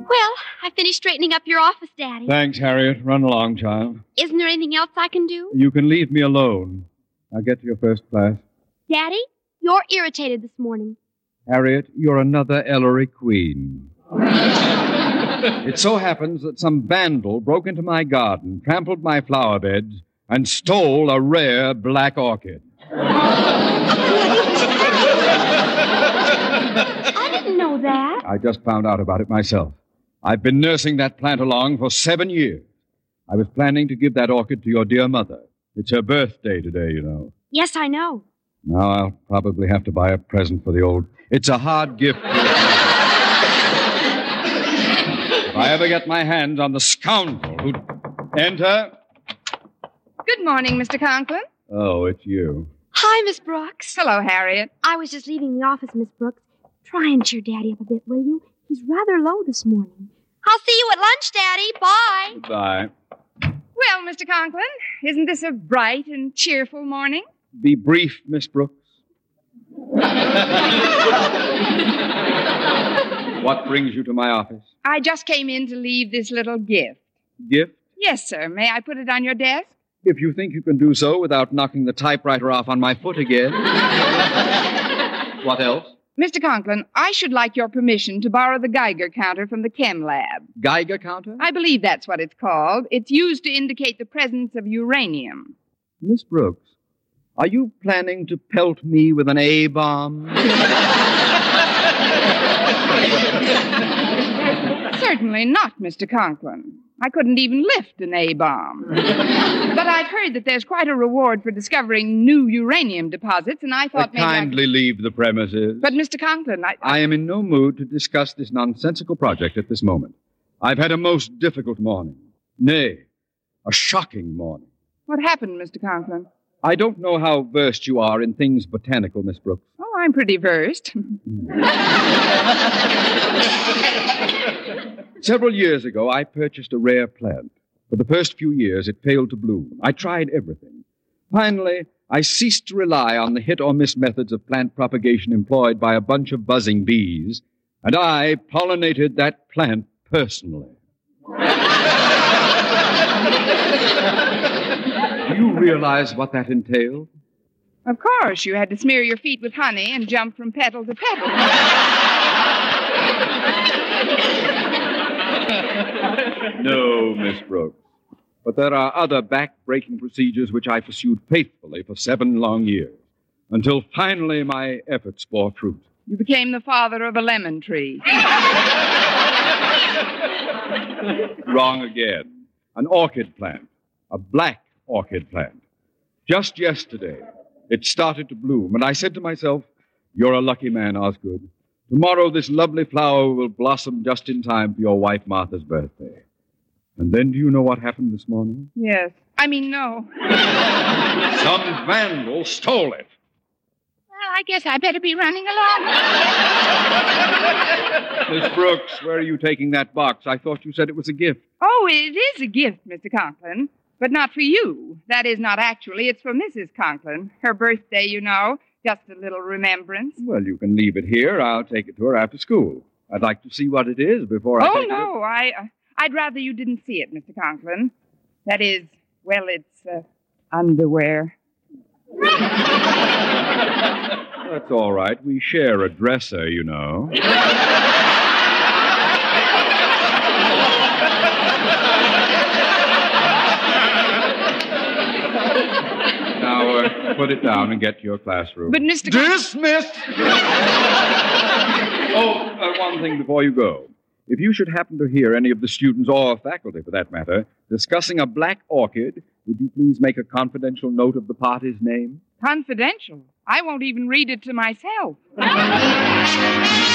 Well, I finished straightening up your office, Daddy. Thanks, Harriet. Run along, child. Isn't there anything else I can do? You can leave me alone. I'll get to your first class. Daddy, you're irritated this morning. Harriet, you're another Ellery Queen. it so happens that some vandal broke into my garden, trampled my flower bed, and stole a rare black orchid. I didn't know that. I just found out about it myself. I've been nursing that plant along for seven years. I was planning to give that orchid to your dear mother. It's her birthday today, you know. Yes, I know. Now I'll probably have to buy a present for the old. It's a hard gift. if I ever get my hands on the scoundrel who. Enter. Good morning, Mr. Conklin. Oh, it's you. Hi, Miss Brooks. Hello, Harriet. I was just leaving the office, Miss Brooks. Try and cheer Daddy up a bit, will you? He's rather low this morning. I'll see you at lunch, Daddy. Bye. Bye. Well, Mr. Conklin, isn't this a bright and cheerful morning? Be brief, Miss Brooks. what brings you to my office? I just came in to leave this little gift. Gift? Yes, sir. May I put it on your desk? If you think you can do so without knocking the typewriter off on my foot again. what else? Mr. Conklin, I should like your permission to borrow the Geiger counter from the chem lab. Geiger counter? I believe that's what it's called. It's used to indicate the presence of uranium. Miss Brooks, are you planning to pelt me with an A bomb? Certainly not, Mr. Conklin. I couldn't even lift an A bomb. but I've heard that there's quite a reward for discovering new uranium deposits, and I thought maybe. I Kindly leave the premises. But, Mr. Conklin, I. I am in no mood to discuss this nonsensical project at this moment. I've had a most difficult morning. Nay, a shocking morning. What happened, Mr. Conklin? I don't know how versed you are in things botanical, Miss Brooks. Oh, I'm pretty versed. Several years ago, I purchased a rare plant. For the first few years, it failed to bloom. I tried everything. Finally, I ceased to rely on the hit or miss methods of plant propagation employed by a bunch of buzzing bees, and I pollinated that plant personally. Do you realize what that entailed? Of course, you had to smear your feet with honey and jump from petal to petal. No, Miss Brooks. But there are other back-breaking procedures which I pursued faithfully for seven long years, until finally my efforts bore fruit. You became the father of a lemon tree. Wrong again. An orchid plant. A black orchid plant. Just yesterday, it started to bloom, and I said to myself, You're a lucky man, Osgood. Tomorrow, this lovely flower will blossom just in time for your wife Martha's birthday. And then do you know what happened this morning? Yes. I mean, no. Some vandal stole it. Well, I guess I better be running along. Miss Brooks, where are you taking that box? I thought you said it was a gift. oh, it is a gift, Mr. Conklin, but not for you. That is, not actually. It's for Mrs. Conklin. Her birthday, you know. Just a little remembrance. Well, you can leave it here. I'll take it to her after school. I'd like to see what it is before I oh, no. I, uh, I'd rather you didn't see it, Mr. Conklin. That is, well, it's uh, underwear. That's all right. We share a dresser, you know. now, uh, put it down and get to your classroom. But, Mr. Dismissed! oh, uh, one thing before you go. If you should happen to hear any of the students, or faculty for that matter, discussing a black orchid, would you please make a confidential note of the party's name? Confidential. I won't even read it to myself.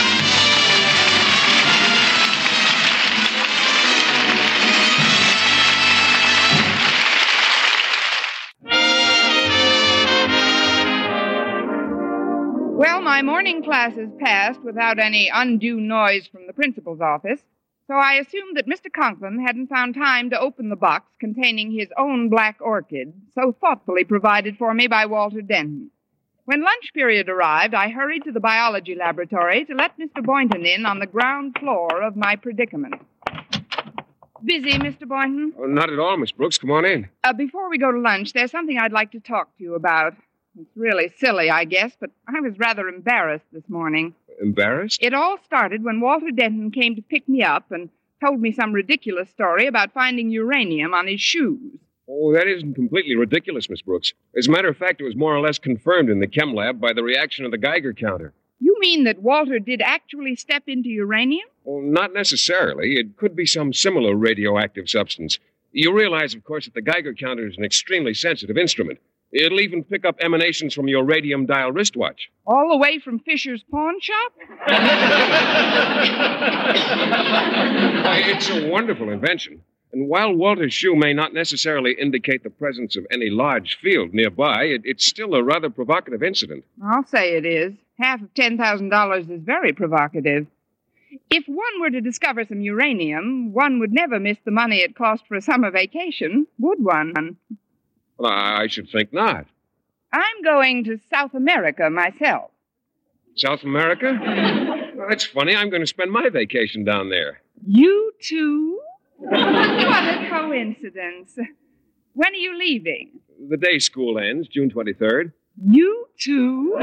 Well, my morning classes passed without any undue noise from the principal's office, so I assumed that Mr. Conklin hadn't found time to open the box containing his own black orchid, so thoughtfully provided for me by Walter Denton. When lunch period arrived, I hurried to the biology laboratory to let Mr. Boynton in on the ground floor of my predicament. Busy, Mr. Boynton? Oh, not at all, Miss Brooks. Come on in. Uh, before we go to lunch, there's something I'd like to talk to you about. It's really silly, I guess, but I was rather embarrassed this morning. Embarrassed? It all started when Walter Denton came to pick me up and told me some ridiculous story about finding uranium on his shoes. Oh, that isn't completely ridiculous, Miss Brooks. As a matter of fact, it was more or less confirmed in the chem lab by the reaction of the Geiger counter. You mean that Walter did actually step into uranium? Well, not necessarily. It could be some similar radioactive substance. You realize, of course, that the Geiger counter is an extremely sensitive instrument. It'll even pick up emanations from your radium dial wristwatch. All the way from Fisher's pawn shop? Why, it's a wonderful invention. And while Walter's shoe may not necessarily indicate the presence of any large field nearby, it, it's still a rather provocative incident. I'll say it is. Half of $10,000 is very provocative. If one were to discover some uranium, one would never miss the money it cost for a summer vacation, would one? Well, I should think not. I'm going to South America myself. South America? Well, that's funny. I'm going to spend my vacation down there. You too? what a coincidence. When are you leaving? The day school ends, June 23rd. You too?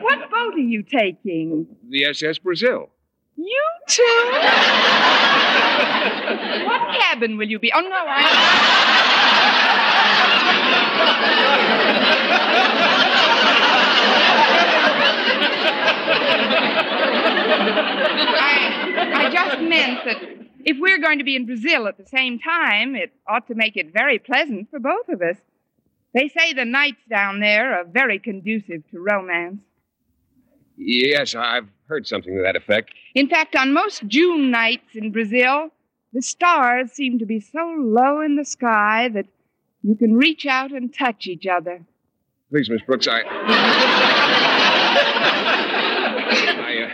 what boat are you taking? The SS Brazil. You too? what cabin will you be? Oh, no, I. I, just meant that if we're going to be in Brazil at the same time, it ought to make it very pleasant for both of us. They say the nights down there are very conducive to romance. Yes, I've heard something to that effect. In fact, on most June nights in Brazil, the stars seem to be so low in the sky that you can reach out and touch each other. Please, Miss Brooks, I. I, uh,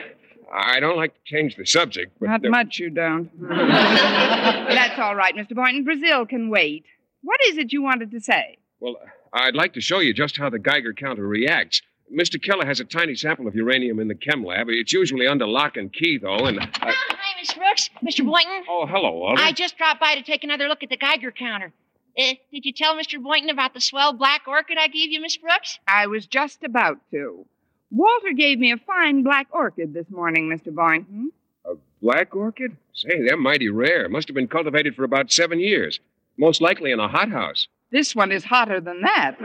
I don't like to change the subject, but. Not uh, much you don't. That's all right, Mr. Boynton. Brazil can wait. What is it you wanted to say? Well, I'd like to show you just how the Geiger counter reacts. Mr. Keller has a tiny sample of uranium in the chem lab. It's usually under lock and key, though, and. Uh, Hi, Miss Brooks. Mr. Boynton. oh, hello, Walter. I just dropped by to take another look at the Geiger counter. Uh, did you tell Mr. Boynton about the swell black orchid I gave you, Miss Brooks? I was just about to. Walter gave me a fine black orchid this morning, Mr. Boynton. A black orchid? Say, they're mighty rare. Must have been cultivated for about seven years. Most likely in a hothouse. This one is hotter than that.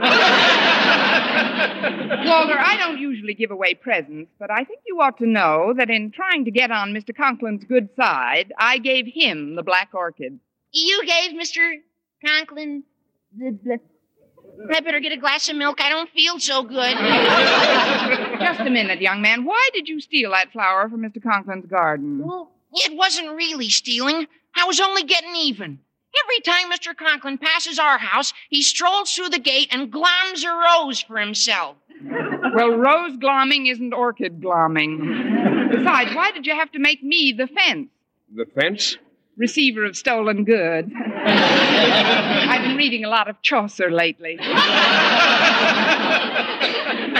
Walter, I don't usually give away presents, but I think you ought to know that in trying to get on Mr. Conklin's good side, I gave him the black orchid. You gave Mr. Conklin the, the. I better get a glass of milk. I don't feel so good. Just a minute, young man. Why did you steal that flower from Mr. Conklin's garden? Well, it wasn't really stealing. I was only getting even. Every time Mr. Conklin passes our house, he strolls through the gate and gloms a rose for himself. Well, rose glomming isn't orchid glomming. Besides, why did you have to make me the fence? The fence? Receiver of stolen goods. I've been reading a lot of Chaucer lately.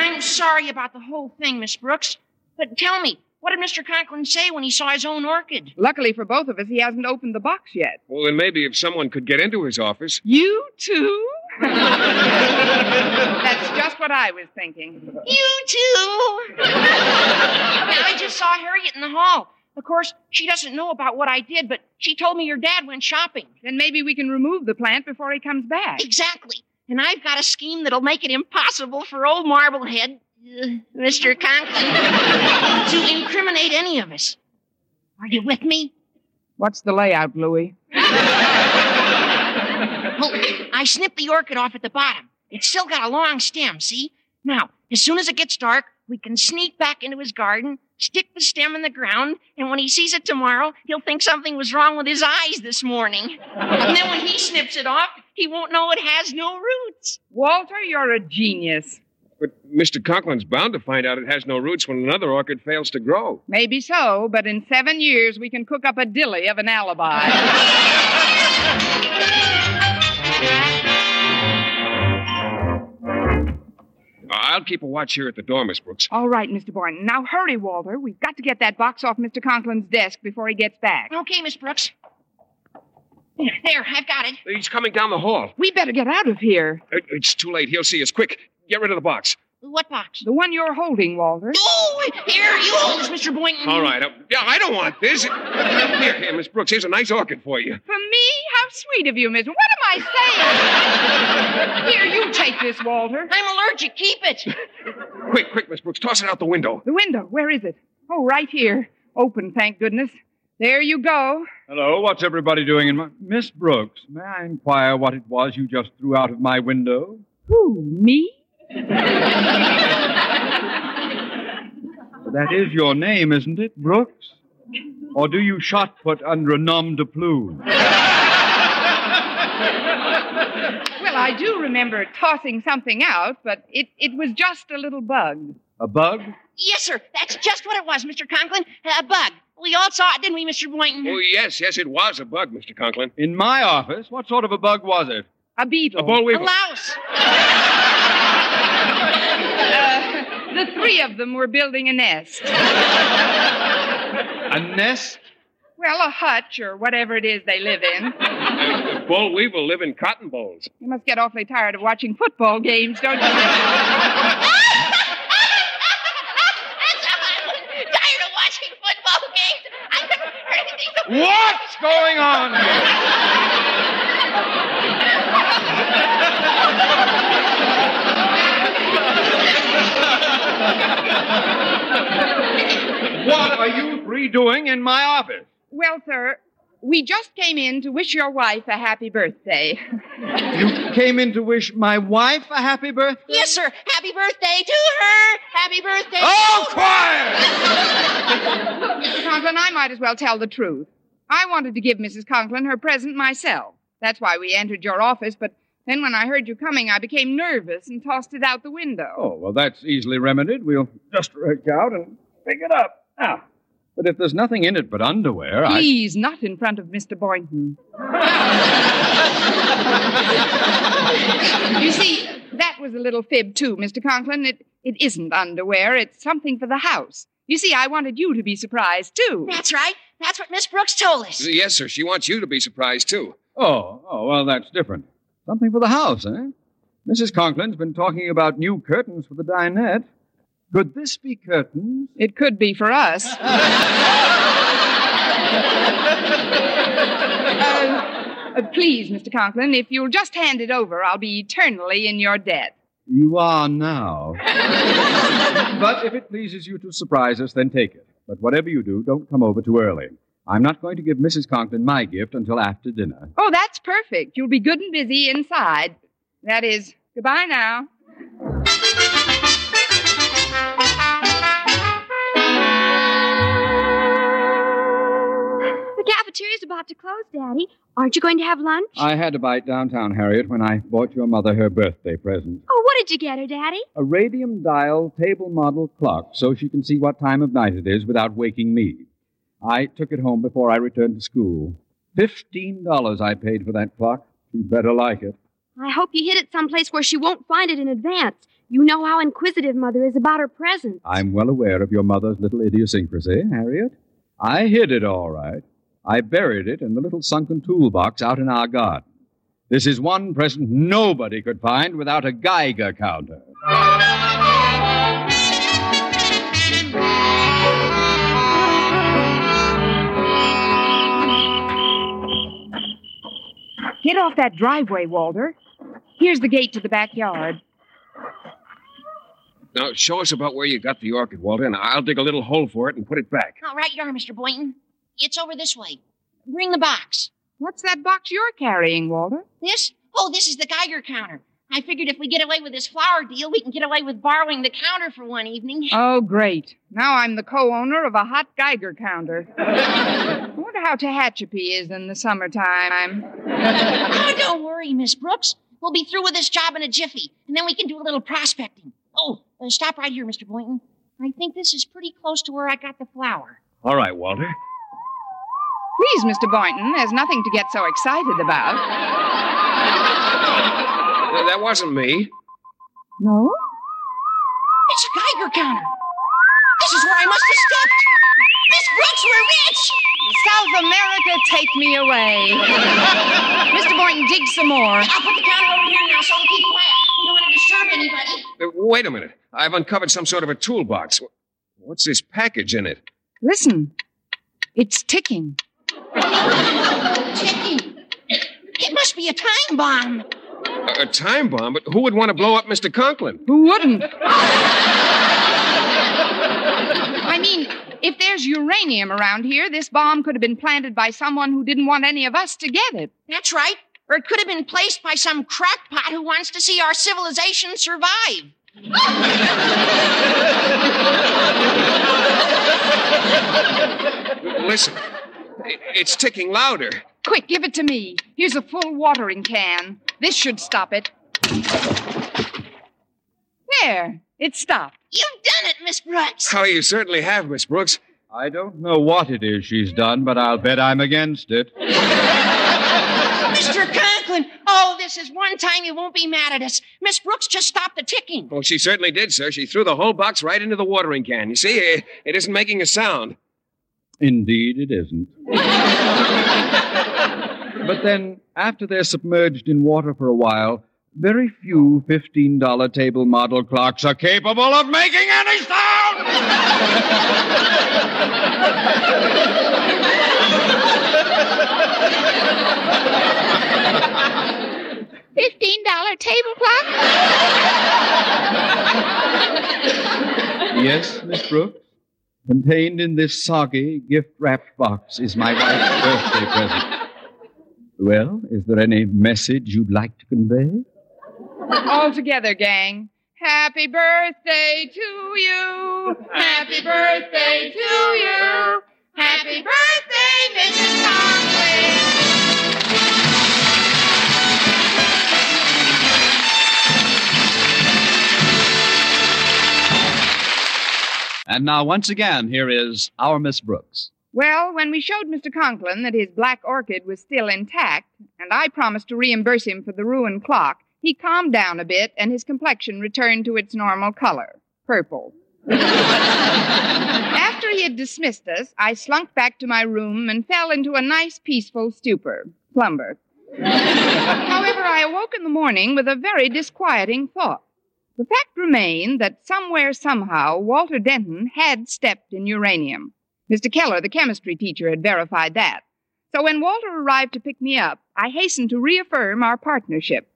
I'm sorry about the whole thing, Miss Brooks. But tell me, what did Mr. Conklin say when he saw his own orchid? Luckily for both of us, he hasn't opened the box yet. Well, then maybe if someone could get into his office. You too? That's just what I was thinking. You too. now, I just saw Harriet in the hall. Of course, she doesn't know about what I did, but she told me your dad went shopping. Then maybe we can remove the plant before he comes back. Exactly. And I've got a scheme that'll make it impossible for old Marblehead, Mr. Conklin, to incriminate any of us. Are you with me? What's the layout, Louis? Well, I snipped the orchid off at the bottom. It's still got a long stem, see? Now, as soon as it gets dark, we can sneak back into his garden, stick the stem in the ground, and when he sees it tomorrow, he'll think something was wrong with his eyes this morning. And then when he snips it off, he won't know it has no roots. Walter, you're a genius. But Mr. Conklin's bound to find out it has no roots when another orchid fails to grow. Maybe so, but in seven years we can cook up a dilly of an alibi. I'll keep a watch here at the door, Miss Brooks. All right, Mr. Boynton. Now hurry, Walter. We've got to get that box off Mr. Conklin's desk before he gets back. Okay, Miss Brooks. There, I've got it. He's coming down the hall. We better get out of here. It- It's too late. He'll see us. Quick, get rid of the box. What box? The one you're holding, Walter. Oh, here, you hold this, Mr. Boynton. All right. uh, yeah, I don't want this. Here, here, Miss Brooks. Here's a nice orchid for you. For me? How sweet of you, Miss. What am I saying? Here, you take this, Walter. I'm allergic. Keep it. Quick, quick, Miss Brooks, toss it out the window. The window. Where is it? Oh, right here. Open, thank goodness. There you go. Hello, what's everybody doing in my. Miss Brooks, may I inquire what it was you just threw out of my window? Who, me? That is your name, isn't it, Brooks? Or do you shot put under a nom de plume? Well, I do remember tossing something out, but it, it was just a little bug. A bug? Yes, sir. That's just what it was, Mr. Conklin. A bug. We all saw it, didn't we, Mr. Boynton? Oh, yes, yes, it was a bug, Mr. Conklin. In my office? What sort of a bug was it? A beetle. A boll A louse. The three of them were building a nest. A nest? Well, a hutch or whatever it is they live in. Uh, boll weevil live in cotton bolls. You must get awfully tired of watching football games, don't you? Tired of watching football games. I never heard anything so What's going on here? What are you three doing in my office? well, sir, we just came in to wish your wife a happy birthday. You came in to wish my wife a happy birthday? Yes, sir. Happy birthday to her. Happy birthday. Oh, to quiet! Mr. Conklin, I might as well tell the truth. I wanted to give Mrs. Conklin her present myself. That's why we entered your office, but then when I heard you coming, I became nervous and tossed it out the window. Oh, well, that's easily remedied. We'll just reach out and pick it up. Now, but if there's nothing in it but underwear, I. Please, not in front of Mr. Boynton. you see, that was a little fib, too, Mr. Conklin. It, it isn't underwear, it's something for the house. You see, I wanted you to be surprised, too. That's right. That's what Miss Brooks told us. Yes, sir. She wants you to be surprised, too. Oh, oh, well, that's different. Something for the house, eh? Mrs. Conklin's been talking about new curtains for the dinette. Could this be curtains? It could be for us. Uh, uh, please, Mr. Conklin, if you'll just hand it over, I'll be eternally in your debt. You are now. but if it pleases you to surprise us, then take it. But whatever you do, don't come over too early. I'm not going to give Mrs. Conklin my gift until after dinner. Oh, that's perfect. You'll be good and busy inside. That is, goodbye now. The cafeteria's about to close, Daddy. Aren't you going to have lunch? I had a bite downtown, Harriet, when I bought your mother her birthday present. Oh, what did you get her, Daddy? A radium dial table model clock so she can see what time of night it is without waking me. I took it home before I returned to school. Fifteen dollars I paid for that clock. She'd better like it. I hope you hid it someplace where she won't find it in advance. You know how inquisitive Mother is about her presents. I'm well aware of your mother's little idiosyncrasy, Harriet. I hid it all right. I buried it in the little sunken toolbox out in our garden. This is one present nobody could find without a Geiger counter. Get off that driveway, Walter. Here's the gate to the backyard. Now, show us about where you got the orchid, Walter, and I'll dig a little hole for it and put it back. All right, you are, Mr. Boynton. It's over this way. Bring the box. What's that box you're carrying, Walter? This? Oh, this is the Geiger counter. I figured if we get away with this flower deal, we can get away with borrowing the counter for one evening. Oh, great. Now I'm the co owner of a hot Geiger counter. I wonder how Tehachapi is in the summertime. oh, don't worry, Miss Brooks. We'll be through with this job in a jiffy, and then we can do a little prospecting. Oh, uh, stop right here, Mr. Boynton. I think this is pretty close to where I got the flower. All right, Walter. Please, Mr. Boynton, there's nothing to get so excited about. Uh, That wasn't me. No? It's a Geiger counter. This is where I must have stepped. Miss Brooks, we're rich. South America, take me away. Mr. Boynton, dig some more. I'll put the counter over here now so we keep quiet. We don't want to disturb anybody. Uh, wait a minute. I've uncovered some sort of a toolbox. What's this package in it? Listen, it's ticking. Ticking. It must be a time bomb. A, a time bomb? But who would want to blow up Mr. Conklin? Who wouldn't? I mean, if there's uranium around here, this bomb could have been planted by someone who didn't want any of us to get it. That's right. Or it could have been placed by some crackpot who wants to see our civilization survive. Listen, it's ticking louder. Quick, give it to me. Here's a full watering can. This should stop it. There, it stopped. You've done it, Miss Brooks. Oh, you certainly have, Miss Brooks. I don't know what it is she's done, but I'll bet I'm against it. Mr. Conklin, oh, this is one time you won't be mad at us. Miss Brooks just stopped the ticking. Well, she certainly did, sir. She threw the whole box right into the watering can. You see, it, it isn't making a sound. Indeed, it isn't. but then, after they're submerged in water for a while, very few $15 table model clocks are capable of making any sound! Fifteen dollar table clock? yes, Miss Brooks. Contained in this soggy, gift wrapped box is my wife's birthday present. Well, is there any message you'd like to convey? All together, gang. Happy birthday to you. Happy birthday to you. Happy birthday, Mrs. Conklin. And now, once again, here is our Miss Brooks. Well, when we showed Mr. Conklin that his black orchid was still intact, and I promised to reimburse him for the ruined clock, he calmed down a bit and his complexion returned to its normal color purple. After he had dismissed us, I slunk back to my room and fell into a nice, peaceful stupor. Slumber. However, I awoke in the morning with a very disquieting thought. The fact remained that somewhere, somehow, Walter Denton had stepped in uranium. Mr. Keller, the chemistry teacher, had verified that. So when Walter arrived to pick me up, I hastened to reaffirm our partnership.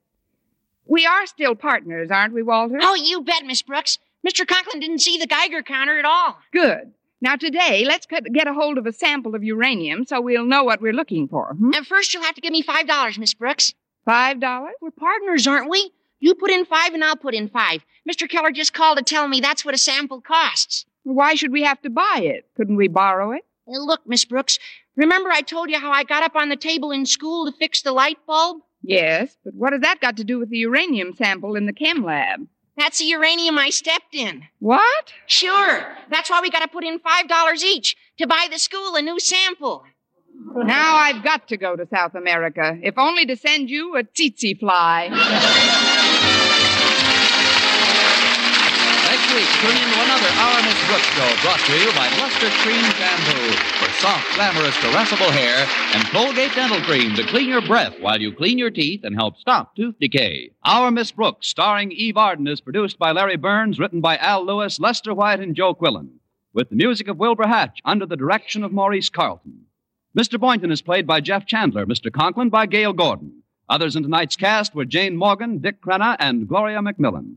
We are still partners, aren't we, Walter? Oh, you bet, Miss Brooks. Mr. Conklin didn't see the Geiger counter at all. Good. Now, today, let's get a hold of a sample of uranium so we'll know what we're looking for. Hmm? And first, you'll have to give me $5, Miss Brooks. Five dollars? We're partners, aren't we? You put in five and I'll put in five. Mr. Keller just called to tell me that's what a sample costs. Why should we have to buy it? Couldn't we borrow it? Look, Miss Brooks, remember I told you how I got up on the table in school to fix the light bulb? Yes, but what has that got to do with the uranium sample in the chem lab? That's the uranium I stepped in. What? Sure. That's why we got to put in $5 each to buy the school a new sample. Now I've got to go to South America, if only to send you a tsetse fly. Next week, tune in to another Miss Brooks show brought to you by Luster Cream Shampoo for soft, glamorous, caressable hair and Colgate Dental Cream to clean your breath while you clean your teeth and help stop tooth decay. Our Miss Brooks, starring Eve Arden, is produced by Larry Berns, written by Al Lewis, Lester White, and Joe Quillan, with the music of Wilbur Hatch under the direction of Maurice Carlton. Mr. Boynton is played by Jeff Chandler, Mr. Conklin by Gale Gordon. Others in tonight's cast were Jane Morgan, Dick Crenna, and Gloria McMillan.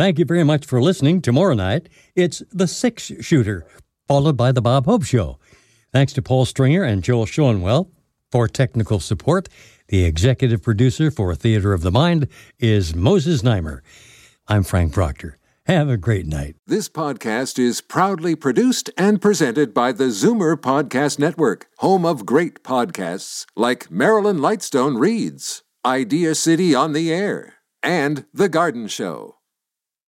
Thank you very much for listening. Tomorrow night, it's The Six Shooter, followed by The Bob Hope Show. Thanks to Paul Stringer and Joel Schoenwell for technical support. The executive producer for Theater of the Mind is Moses Znaimer. I'm Frank Proctor. Have a great night. This podcast is proudly produced and presented by the Zoomer Podcast Network, home of great podcasts like Marilyn Lightstone Reads, Idea City on the Air, and The Garden Show.